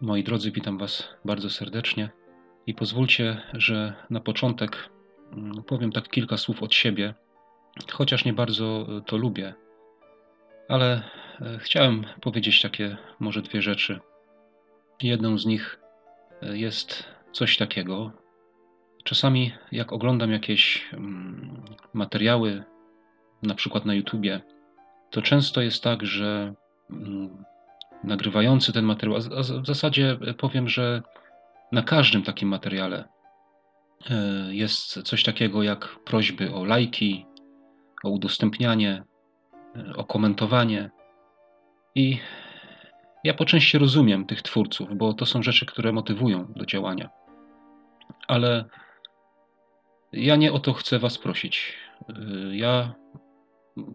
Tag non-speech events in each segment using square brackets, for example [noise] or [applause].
Moi drodzy, witam Was bardzo serdecznie i pozwólcie, że na początek mm, powiem tak kilka słów od siebie, chociaż nie bardzo e, to lubię, ale e, chciałem powiedzieć takie może dwie rzeczy. Jedną z nich e, jest coś takiego. Czasami, jak oglądam jakieś mm, materiały, na przykład na YouTubie, to często jest tak, że mm, nagrywający ten materiał, a w zasadzie powiem, że na każdym takim materiale e, jest coś takiego jak prośby o lajki, o udostępnianie, e, o komentowanie. I ja po części rozumiem tych twórców, bo to są rzeczy, które motywują do działania. Ale ja nie o to chcę Was prosić. E, ja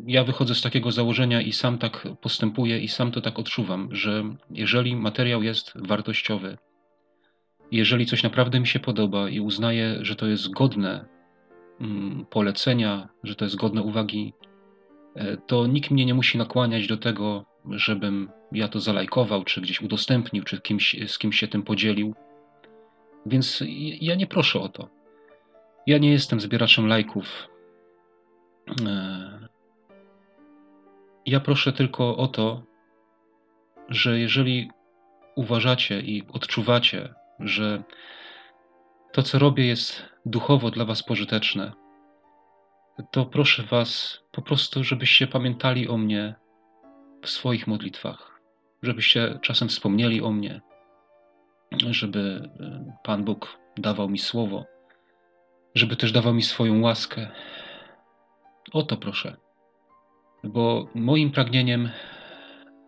ja wychodzę z takiego założenia i sam tak postępuję i sam to tak odczuwam, że jeżeli materiał jest wartościowy, jeżeli coś naprawdę mi się podoba i uznaję, że to jest godne mm, polecenia, że to jest godne uwagi, e, to nikt mnie nie musi nakłaniać do tego, żebym ja to zalajkował, czy gdzieś udostępnił, czy kimś, z kimś się tym podzielił. Więc ja nie proszę o to. Ja nie jestem zbieraczem lajków. Ja proszę tylko o to, że jeżeli uważacie i odczuwacie, że to, co robię, jest duchowo dla Was pożyteczne, to proszę Was po prostu, żebyście pamiętali o mnie w swoich modlitwach, żebyście czasem wspomnieli o mnie, żeby e, Pan Bóg dawał mi słowo, żeby też dawał mi swoją łaskę. O to proszę. Bo moim pragnieniem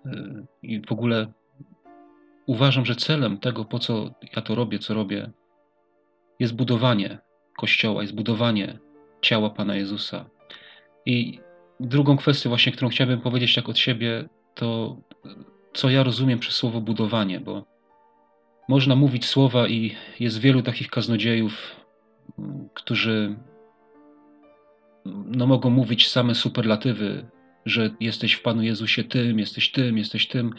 y, i w ogóle uważam, że celem tego, po co ja to robię, co robię, jest budowanie Kościoła, jest budowanie ciała Pana Jezusa. I drugą kwestią właśnie, którą chciałbym powiedzieć tak od siebie, to co ja rozumiem przez słowo budowanie, bo można mówić słowa i jest wielu takich kaznodziejów, którzy no, mogą mówić same superlatywy że jesteś w Panu Jezusie tym, jesteś tym, jesteś tym,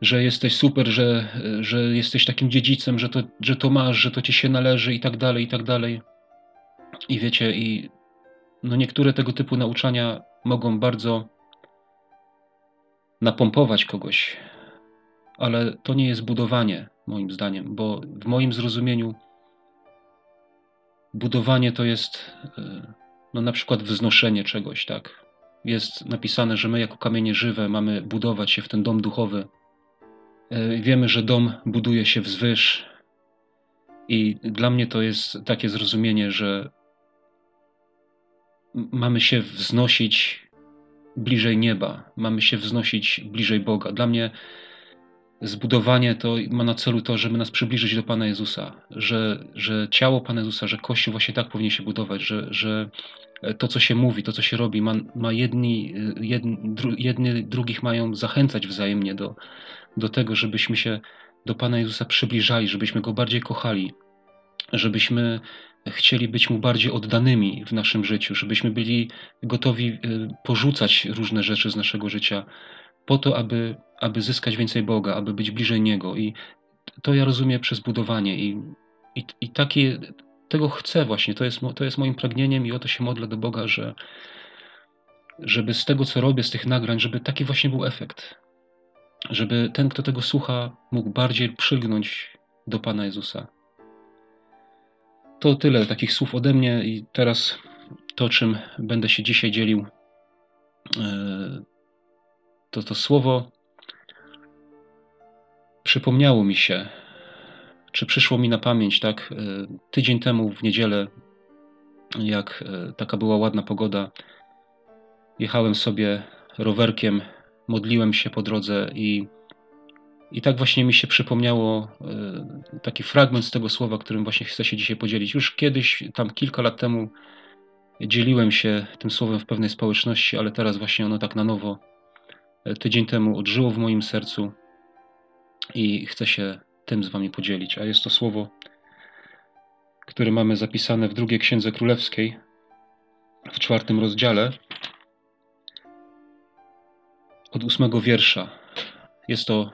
że jesteś super, że, że jesteś takim dziedzicem, że to, że to masz, że to ci się należy i tak dalej, i tak dalej. I wiecie, i no niektóre tego typu nauczania mogą bardzo napompować kogoś, ale to nie jest budowanie, moim zdaniem, bo w moim zrozumieniu budowanie to jest e, no na przykład wznoszenie czegoś, tak? Jest napisane, że my jako kamienie żywe mamy budować się w ten dom duchowy. E, wiemy, że dom buduje się wzwyż i dla mnie to jest takie zrozumienie, że mamy się wznosić bliżej nieba, mamy się wznosić bliżej Boga. Dla mnie zbudowanie to ma na celu to, żeby nas przybliżyć do Pana Jezusa, że, że ciało Pana Jezusa, że Kościół właśnie tak powinien się budować, że, że to, co się mówi, to, co się robi, ma, ma jedni, jedni, dru, jedni drugich mają zachęcać wzajemnie do, do tego, żebyśmy się do Pana Jezusa przybliżali, żebyśmy Go bardziej kochali, żebyśmy chcieli być Mu bardziej oddanymi w naszym życiu, żebyśmy byli gotowi y, porzucać różne rzeczy z naszego życia po to, aby, aby zyskać więcej Boga, aby być bliżej Niego. I to ja rozumiem przez budowanie. I, i, i takie, tego chcę właśnie, to jest, to jest moim pragnieniem i o to się modlę do Boga, że żeby z tego, co robię, z tych nagrań, żeby taki właśnie był efekt. Żeby ten, kto tego słucha, mógł bardziej przylgnąć do Pana Jezusa. To tyle takich słów ode mnie i teraz to, czym będę się dzisiaj dzielił, e, to to słowo przypomniało mi się czy przyszło mi na pamięć, tak, e, tydzień temu w niedzielę, jak e, taka była ładna pogoda, jechałem sobie rowerkiem, modliłem się po drodze i, i tak właśnie mi się przypomniało e, taki fragment z tego słowa, którym właśnie chcę się dzisiaj podzielić. Już kiedyś, tam kilka lat temu, dzieliłem się tym słowem w pewnej społeczności, ale teraz właśnie ono tak na nowo tydzień temu odżyło w moim sercu i chcę się tym z Wami podzielić. A jest to słowo, które mamy zapisane w drugiej Księdze Królewskiej, w czwartym rozdziale, od ósmego wiersza. Jest to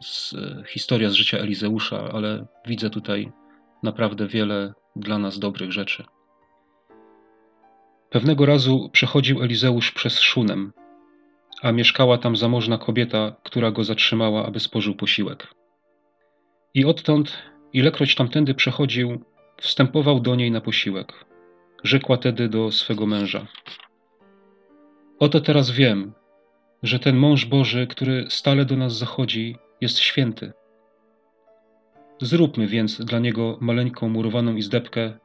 z, historia z życia Elizeusza, ale widzę tutaj naprawdę wiele dla nas dobrych rzeczy. Pewnego razu przechodził Elizeusz przez Szunem, a mieszkała tam zamożna kobieta, która go zatrzymała, aby spożył posiłek. I odtąd, ilekroć tamtędy przechodził, wstępował do niej na posiłek. Rzekła tedy do swego męża: Oto teraz wiem, że ten mąż Boży, który stale do nas zachodzi, jest święty. Zróbmy więc dla niego maleńką murowaną izdebkę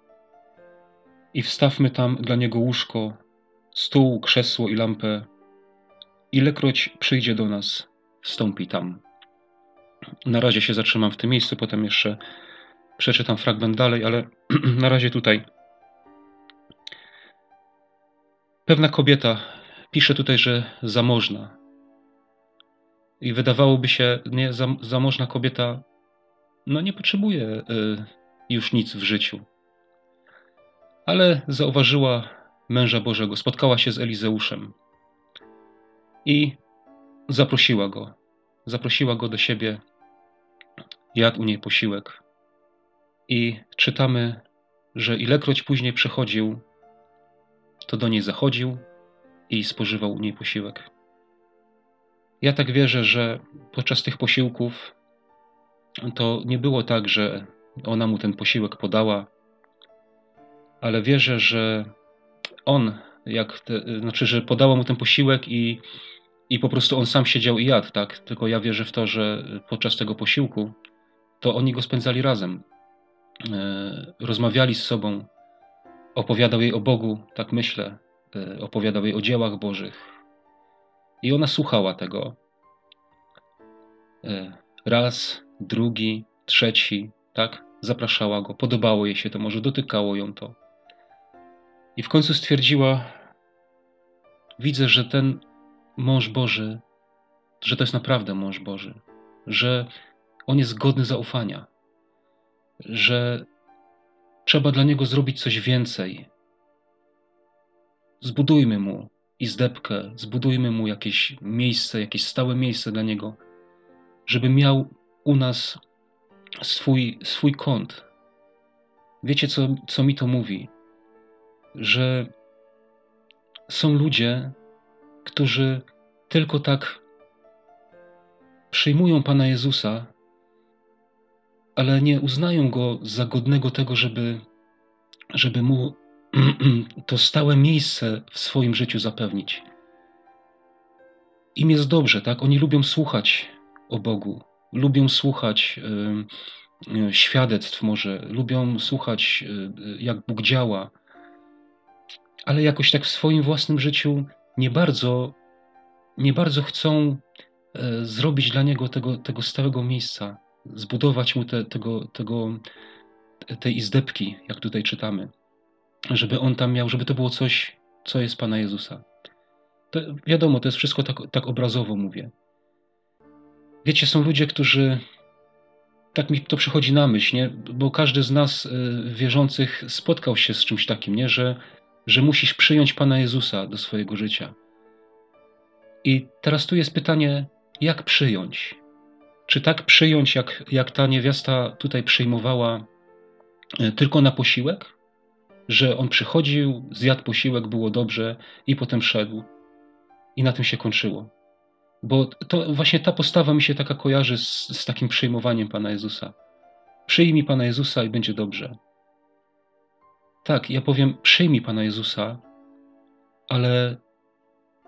i wstawmy tam dla niego łóżko, stół, krzesło i lampę. Ilekroć przyjdzie do nas, wstąpi tam. Na razie się zatrzymam w tym miejscu, potem jeszcze przeczytam fragment dalej, ale [clears throat] na razie tutaj. Pewna kobieta pisze tutaj, że zamożna. I wydawałoby się, nie, zamożna kobieta no nie potrzebuje y, już nic w życiu. Ale zauważyła męża Bożego, spotkała się z Elizeuszem i zaprosiła go. Zaprosiła go do siebie, jadł u niej posiłek. I czytamy, że ilekroć później przychodził, to do niej zachodził i spożywał u niej posiłek. Ja tak wierzę, że podczas tych posiłków to nie było tak, że ona mu ten posiłek podała, ale wierzę, że on, jak te, znaczy, że podała mu ten posiłek i, i po prostu on sam siedział i jadł, tak? Tylko ja wierzę w to, że podczas tego posiłku to oni go spędzali razem. E, rozmawiali z sobą, opowiadał jej o Bogu, tak myślę, e, opowiadał jej o dziełach Bożych. I ona słuchała tego. E, raz, drugi, trzeci, tak? Zapraszała go, podobało jej się to, może dotykało ją to. I w końcu stwierdziła: Widzę, że ten mąż Boży, że to jest naprawdę mąż Boży, że on jest godny zaufania, że trzeba dla niego zrobić coś więcej. Zbudujmy mu izdebkę, zbudujmy mu jakieś miejsce, jakieś stałe miejsce dla niego, żeby miał u nas swój, swój kąt. Wiecie, co, co mi to mówi? Że są ludzie, którzy tylko tak przyjmują Pana Jezusa, ale nie uznają go za godnego tego, żeby, żeby mu [clears throat] to stałe miejsce w swoim życiu zapewnić. Im jest dobrze, tak? Oni lubią słuchać o Bogu, lubią słuchać y, świadectw, może lubią słuchać, y, jak Bóg działa, ale jakoś tak w swoim własnym życiu nie bardzo, nie bardzo chcą y, zrobić dla niego tego, tego stałego miejsca, zbudować mu te, tego, tego, tej izdebki, jak tutaj czytamy, żeby on tam miał, żeby to było coś, co jest Pana Jezusa. To wiadomo, to jest wszystko tak, tak obrazowo mówię. Wiecie, są ludzie, którzy. Tak mi to przychodzi na myśl, nie? bo każdy z nas y, wierzących spotkał się z czymś takim, nie? Że, że musisz przyjąć Pana Jezusa do swojego życia. I teraz tu jest pytanie, jak przyjąć? Czy tak przyjąć, jak, jak ta niewiasta tutaj przyjmowała y, tylko na posiłek? Że on przychodził, zjadł posiłek, było dobrze i potem szedł. I na tym się kończyło. Bo to właśnie ta postawa mi się taka kojarzy z, z takim przyjmowaniem Pana Jezusa. Przyjmij Pana Jezusa i będzie dobrze. Tak, ja powiem, przyjmij Pana Jezusa, ale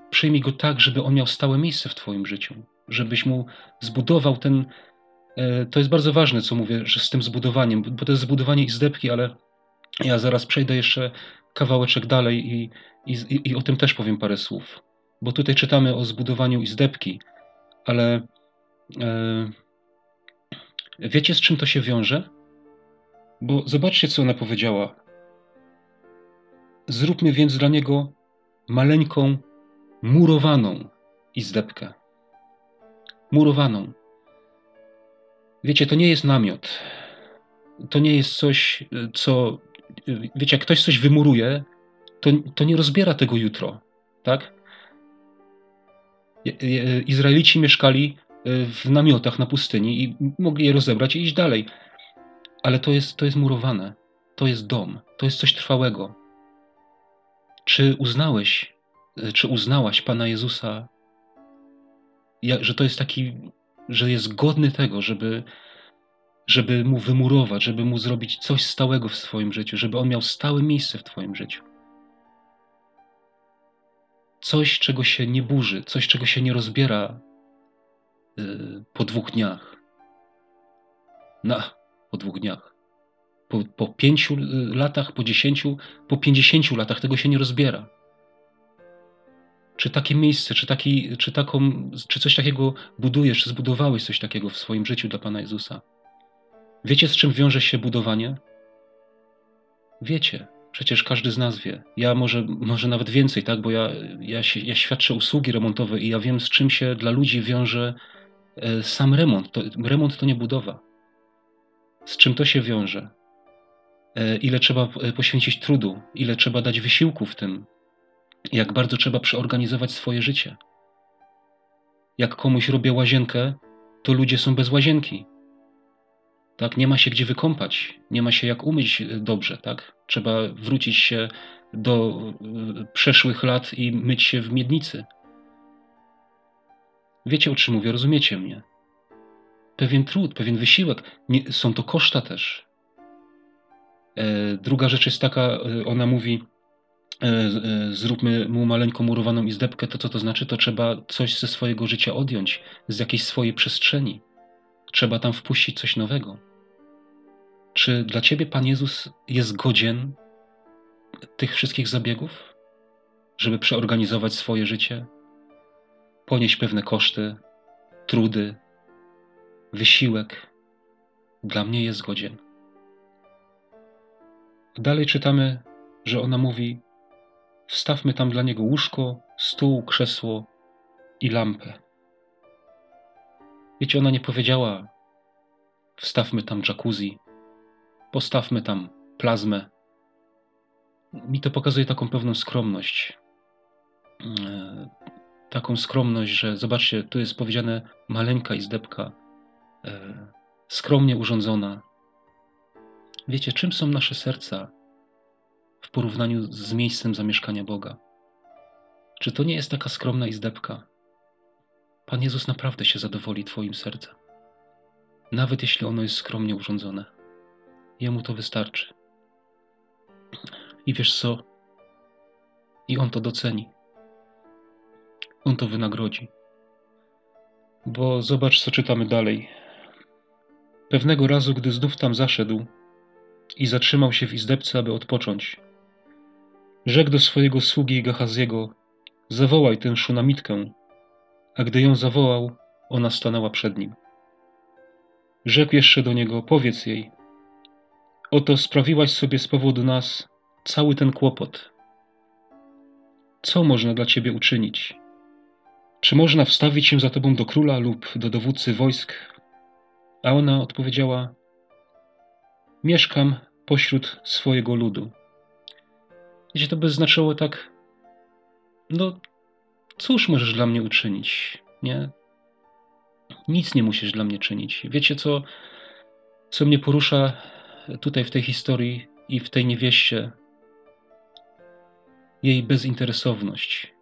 przyjmij Go tak, żeby On miał stałe miejsce w Twoim życiu. Żebyś Mu zbudował ten... E, to jest bardzo ważne, co mówię, że z tym zbudowaniem, bo to jest zbudowanie i zdepki, ale ja zaraz przejdę jeszcze kawałeczek dalej i, i, i o tym też powiem parę słów bo tutaj czytamy o zbudowaniu izdebki, ale e, wiecie z czym to się wiąże? Bo zobaczcie, co ona powiedziała. Zróbmy więc dla niego maleńką, murowaną izdebkę. Murowaną. Wiecie, to nie jest namiot. To nie jest coś, co. Wiecie, jak ktoś coś wymuruje, to, to nie rozbiera tego jutro, tak? Izraelici mieszkali w namiotach na pustyni i mogli je rozebrać i iść dalej. Ale to jest, to jest murowane, to jest dom, to jest coś trwałego. Czy uznałeś, czy uznałaś Pana Jezusa, że to jest taki, że jest godny tego, żeby, żeby mu wymurować, żeby mu zrobić coś stałego w swoim życiu, żeby on miał stałe miejsce w Twoim życiu? Coś, czego się nie burzy, coś, czego się nie rozbiera Y, po dwóch dniach. Na, po dwóch dniach. Po, po pięciu y, latach, po dziesięciu, po pięćdziesięciu latach tego się nie rozbiera. Czy takie miejsce, czy, taki, czy, taką, czy coś takiego budujesz, czy zbudowałeś coś takiego w swoim życiu dla Pana Jezusa? Wiecie, z czym wiąże się budowanie? Wiecie. Przecież każdy z nas wie. Ja może, może nawet więcej, tak? Bo ja, ja, się, ja świadczę usługi remontowe i ja wiem, z czym się dla ludzi wiąże E, sam remont. To, remont to nie budowa. Z czym to się wiąże? E, ile trzeba e, poświęcić trudu, ile trzeba dać wysiłku w tym, jak bardzo trzeba przeorganizować swoje życie. Jak komuś robię łazienkę, to ludzie są bez łazienki. Tak, nie ma się gdzie wykąpać, nie ma się jak umyć dobrze, tak? Trzeba wrócić się do przeszłych lat i myć się w miednicy. Wiecie o czym mówię, rozumiecie mnie. Pewien trud, pewien wysiłek, nie, są to koszta też. E, druga rzecz jest taka, e, ona mówi, zróbmy mu maleńką murowaną izdebkę, to co to znaczy? To trzeba coś ze swojego życia odjąć, z jakiejś swojej przestrzeni. Trzeba tam wpuścić coś nowego. Czy dla ciebie Pan Jezus jest godzien tych wszystkich zabiegów, żeby przeorganizować swoje życie, ponieść pewne koszty, trudy, wysiłek, dla mnie jest godzien. Dalej czytamy, że ona mówi: Wstawmy tam dla niego łóżko, stół, krzesło i lampę. Wiecie, ona nie powiedziała: Wstawmy tam jacuzzi, postawmy tam plazmę. Mi to pokazuje taką pewną skromność taką skromność, że zobaczcie, tu jest powiedziane maleńka izdebka, e, skromnie urządzona. Wiecie, czym są nasze serca w porównaniu z miejscem zamieszkania Boga? Czy to nie jest taka skromna izdebka? Pan Jezus naprawdę się zadowoli Twoim sercem. Nawet jeśli ono jest skromnie urządzone. Jemu to wystarczy. I wiesz co? I on to doceni on to wynagrodzi. Bo zobacz, co czytamy dalej. Pewnego razu, gdy znów tam zaszedł i zatrzymał się w izdebce, aby odpocząć, rzekł do swojego sługi Gehaziego: Zawołaj tę szunamitkę. A gdy ją zawołał, ona stanęła przed nim. Rzekł jeszcze do niego: Powiedz jej: Oto sprawiłaś sobie z powodu nas cały ten kłopot. Co można dla ciebie uczynić? Czy można wstawić się za tobą do króla lub do dowódcy wojsk? A ona odpowiedziała: Mieszkam pośród swojego ludu. Wiecie, to by znaczyło tak, no cóż możesz dla mnie uczynić, nie? Nic nie musisz dla mnie czynić. Wiecie, co, co mnie porusza tutaj w tej historii i w tej niewieście? Jej bezinteresowność.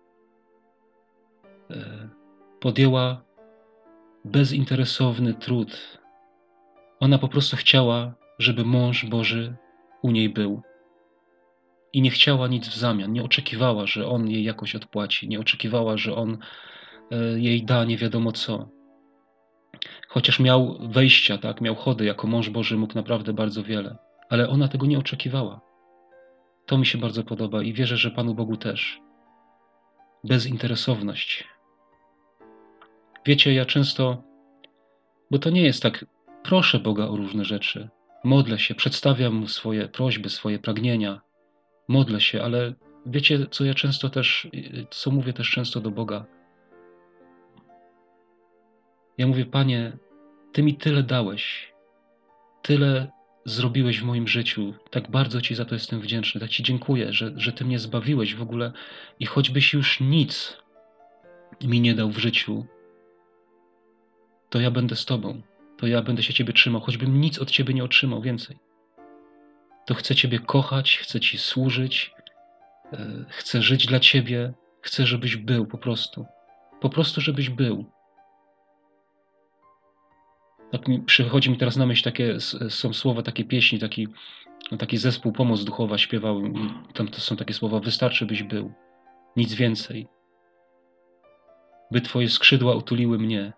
E, podjęła bezinteresowny trud. Ona po prostu chciała, żeby mąż Boży u niej był. I nie chciała nic w zamian, nie oczekiwała, że on jej jakoś odpłaci, nie oczekiwała, że on e, jej da nie wiadomo co. Chociaż miał wejścia, tak, miał chody. Jako mąż Boży, mógł naprawdę bardzo wiele, ale ona tego nie oczekiwała. To mi się bardzo podoba i wierzę, że Panu Bogu też. Bezinteresowność, Wiecie, ja często, bo to nie jest tak, proszę Boga o różne rzeczy, modlę się, przedstawiam Mu swoje prośby, swoje pragnienia, modlę się, ale wiecie, co ja często też, co mówię też często do Boga? Ja mówię, Panie, Ty mi tyle dałeś, tyle zrobiłeś w moim życiu. Tak bardzo Ci za to jestem wdzięczny. Tak Ci dziękuję, że, że Ty mnie zbawiłeś w ogóle i choćbyś już nic mi nie dał w życiu, to ja będę z Tobą, to ja będę się Ciebie trzymał, choćbym nic od Ciebie nie otrzymał więcej. To chcę Ciebie kochać, chcę Ci służyć, e, chcę żyć dla Ciebie, chcę, żebyś był po prostu. Po prostu, żebyś był. Tak mi, przychodzi mi teraz na myśl takie, są słowa, takie pieśni, taki, taki zespół Pomoc Duchowa śpiewał, tam to są takie słowa, wystarczy byś był, nic więcej. By Twoje skrzydła utuliły mnie.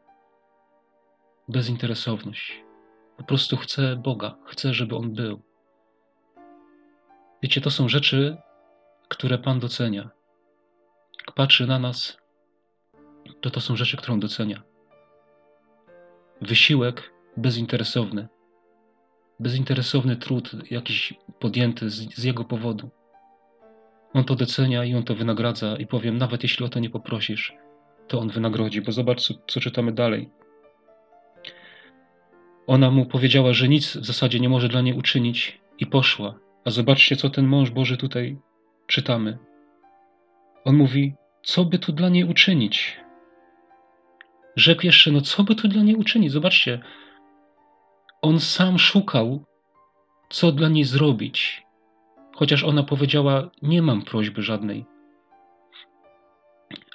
Bezinteresowność. Po prostu chcę Boga, chcę, żeby On był. Wiecie, to są rzeczy, które Pan docenia. Jak patrzy na nas, to to są rzeczy, które On docenia. Wysiłek bezinteresowny. Bezinteresowny trud jakiś podjęty z, z Jego powodu. On to docenia i On to wynagradza i powiem, nawet jeśli o to nie poprosisz, to On wynagrodzi, bo zobacz, co, co czytamy dalej. Ona mu powiedziała, że nic w zasadzie nie może dla niej uczynić i poszła. A zobaczcie, co ten mąż Boży tutaj czytamy. On mówi, co by tu dla niej uczynić? Rzekł jeszcze, no co by tu dla niej uczynić? Zobaczcie, on sam szukał, co dla niej zrobić, chociaż ona powiedziała: Nie mam prośby żadnej.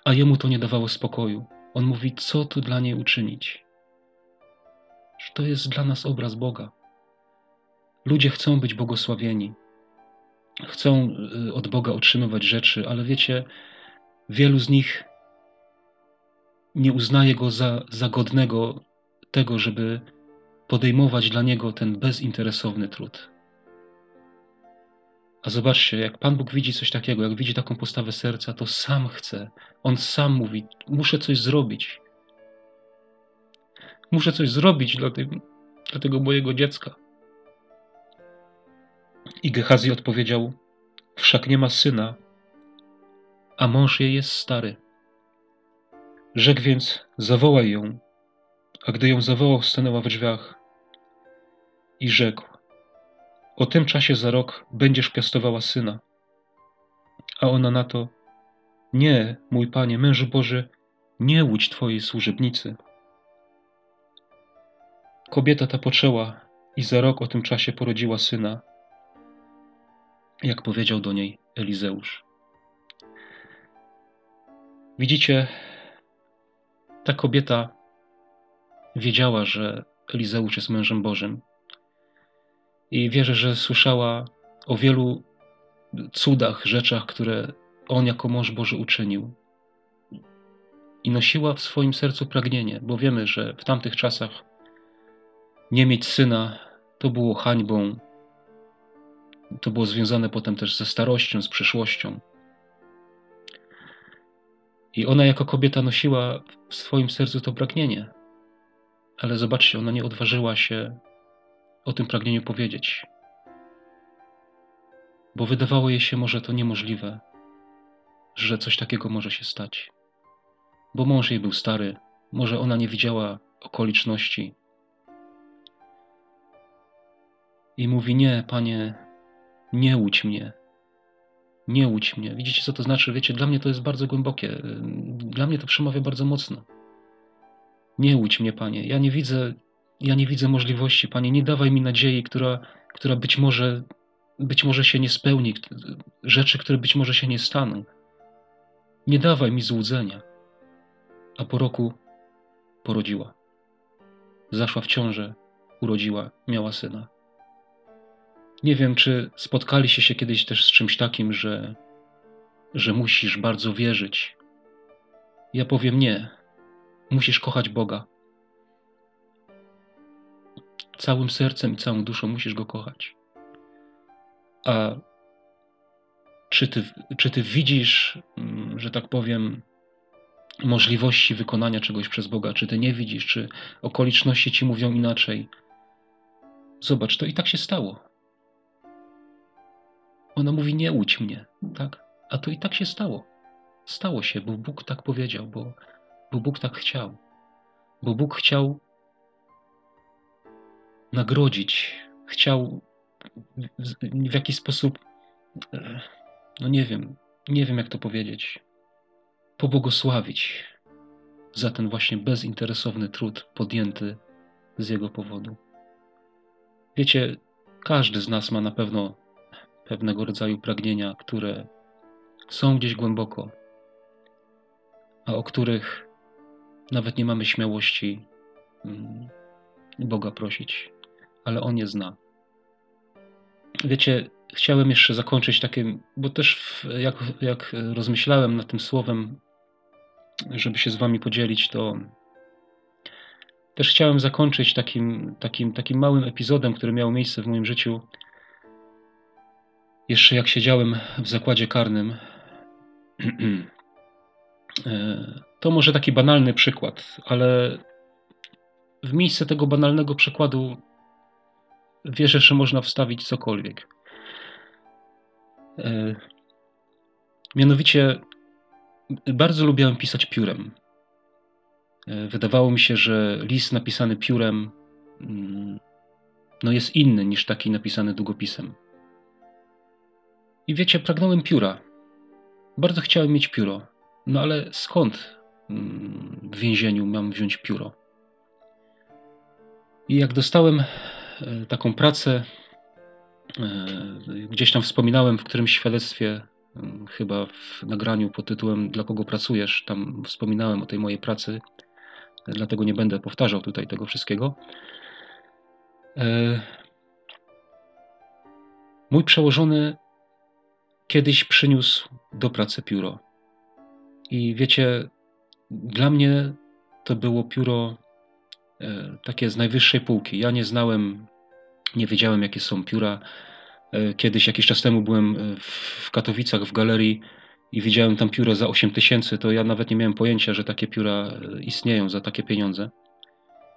A jemu to nie dawało spokoju. On mówi: Co tu dla niej uczynić? To jest dla nas obraz Boga. Ludzie chcą być błogosławieni, chcą y, od Boga otrzymywać rzeczy, ale wiecie, wielu z nich nie uznaje go za, za godnego tego, żeby podejmować dla niego ten bezinteresowny trud. A zobaczcie, jak Pan Bóg widzi coś takiego, jak widzi taką postawę serca, to sam chce. On sam mówi: Muszę coś zrobić. Muszę coś zrobić dla, tym, dla tego mojego dziecka. I Gehazi odpowiedział: Wszak nie ma syna, a mąż jej jest stary. Rzekł więc: Zawołaj ją. A gdy ją zawołał, stanęła w drzwiach i rzekł: O tym czasie za rok będziesz piastowała syna. A ona na to: Nie, mój panie, mężu Boży, nie łudź twojej służebnicy. Kobieta ta poczęła i za rok o tym czasie porodziła syna, jak powiedział do niej Elizeusz. Widzicie, ta kobieta wiedziała, że Elizeusz jest mężem Bożym i wierzę, że słyszała o wielu cudach, rzeczach, które on jako mąż Boży uczynił. I nosiła w swoim sercu pragnienie, bo wiemy, że w tamtych czasach nie mieć syna to było hańbą. To było związane potem też ze starością, z przyszłością. I ona jako kobieta nosiła w swoim sercu to pragnienie. Ale zobaczcie, ona nie odważyła się o tym pragnieniu powiedzieć, bo wydawało jej się może to niemożliwe, że coś takiego może się stać. Bo mąż jej był stary, może ona nie widziała okoliczności. I mówi: Nie, panie, nie łudź mnie. Nie łudź mnie. Widzicie, co to znaczy? Wiecie, dla mnie to jest bardzo głębokie. Dla mnie to przemawia bardzo mocno. Nie łudź mnie, panie. Ja nie widzę ja nie widzę możliwości, Panie, nie dawaj mi nadziei, która, która być może być może się nie spełni, rzeczy, które być może się nie staną. Nie dawaj mi złudzenia. A po roku porodziła. Zaszła w ciążę, urodziła, miała syna. Nie wiem, czy spotkaliście się kiedyś też z czymś takim, że, że musisz bardzo wierzyć. Ja powiem nie. Musisz kochać Boga. Całym sercem i całą duszą musisz go kochać. A czy ty, czy ty widzisz, mm, że tak powiem, możliwości wykonania czegoś przez Boga, czy ty nie widzisz, czy okoliczności ci mówią inaczej? Zobacz, to i tak się stało. Ona mówi: Nie łudź mnie, tak? A to i tak się stało. Stało się, bo Bóg tak powiedział, bo, bo Bóg tak chciał. Bo Bóg chciał nagrodzić, chciał w, jakiś sposób, no nie wiem, nie wiem jak to powiedzieć, pobłogosławić. za ten właśnie bezinteresowny trud podjęty z jego powodu. Wiecie, każdy z nas ma na pewno pewnego rodzaju pragnienia, które są gdzieś głęboko, a o których nawet nie mamy śmiałości mm, Boga prosić, ale On je zna. Wiecie, chciałem jeszcze zakończyć takim, bo też jak, jak rozmyślałem nad tym słowem, żeby się z Wami podzielić, to też chciałem zakończyć takim, takim, takim małym epizodem, który miał miejsce w moim życiu. Jeszcze jak siedziałem w zakładzie karnym, [clears throat] to może taki banalny przykład, ale w miejsce tego banalnego przykładu wierzę, że można wstawić cokolwiek. E, mianowicie, bardzo lubiłem pisać piórem. E, wydawało mi się, że list napisany piórem mm, no jest inny niż taki napisany długopisem. I wiecie, pragnąłem pióra. Bardzo chciałem mieć pióro. No ale skąd mm, w więzieniu mam wziąć pióro? I jak dostałem e, taką pracę, e, gdzieś tam wspominałem w którymś świadectwie, mm, chyba w nagraniu pod tytułem Dla kogo pracujesz, tam wspominałem o tej mojej pracy, dlatego nie będę powtarzał tutaj tego wszystkiego. E, mój przełożony kiedyś przyniósł do pracy pióro. I wiecie, dla mnie to było pióro e, takie z najwyższej półki. Ja nie znałem, nie wiedziałem, jakie są pióra. E, kiedyś, jakiś czas temu byłem w Katowicach w galerii i widziałem tam pióro za 8 tysięcy, to ja nawet nie miałem pojęcia, że takie pióra e, istnieją za takie pieniądze.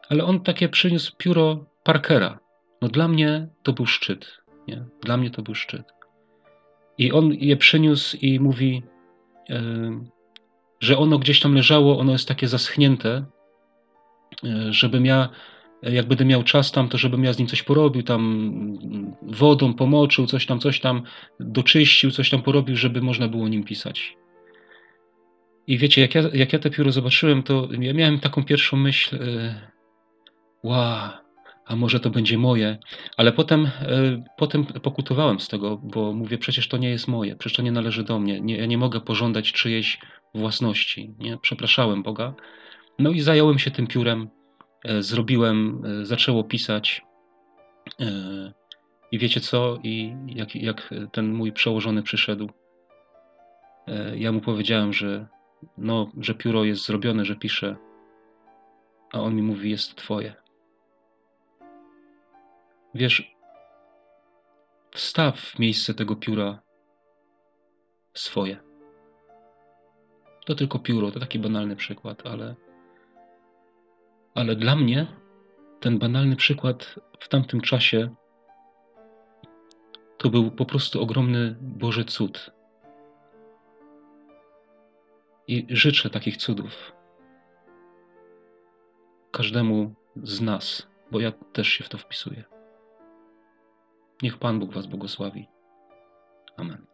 Ale on takie przyniósł pióro Parkera. No dla mnie to był szczyt. Nie? Dla mnie to był szczyt. I on je przyniósł i mówi, że ono gdzieś tam leżało, ono jest takie zaschnięte, e, żebym ja, jak będę miał czas tam, to żebym ja z nim coś porobił, tam wodą pomoczył, coś tam, coś tam, doczyścił, coś tam porobił, żeby można było nim pisać. I wiecie, jak ja, jak ja te pióro zobaczyłem, to ja miałem taką pierwszą myśl, wow, a może to będzie moje, ale potem, e, potem pokutowałem z tego, bo mówię, przecież to nie jest moje, przecież to nie należy do mnie, nie, ja nie mogę pożądać czyjejś własności, nie? przepraszałem Boga. No i zająłem się tym piórem, e, zrobiłem, e, zaczęło pisać i wiecie co, i jak, jak ten mój przełożony przyszedł, ja mu powiedziałem, że no, że pióro jest zrobione, że pisze, a on mi mówi, jest twoje. Wiesz, wstaw w miejsce tego pióra swoje. To tylko pióro, to taki banalny przykład, ale, ale dla mnie ten banalny przykład w tamtym czasie to był po prostu ogromny Boży cud. I życzę takich cudów każdemu z nas, bo ja też się w to wpisuję. Niech Pan Bóg Was błogosławi. Amen.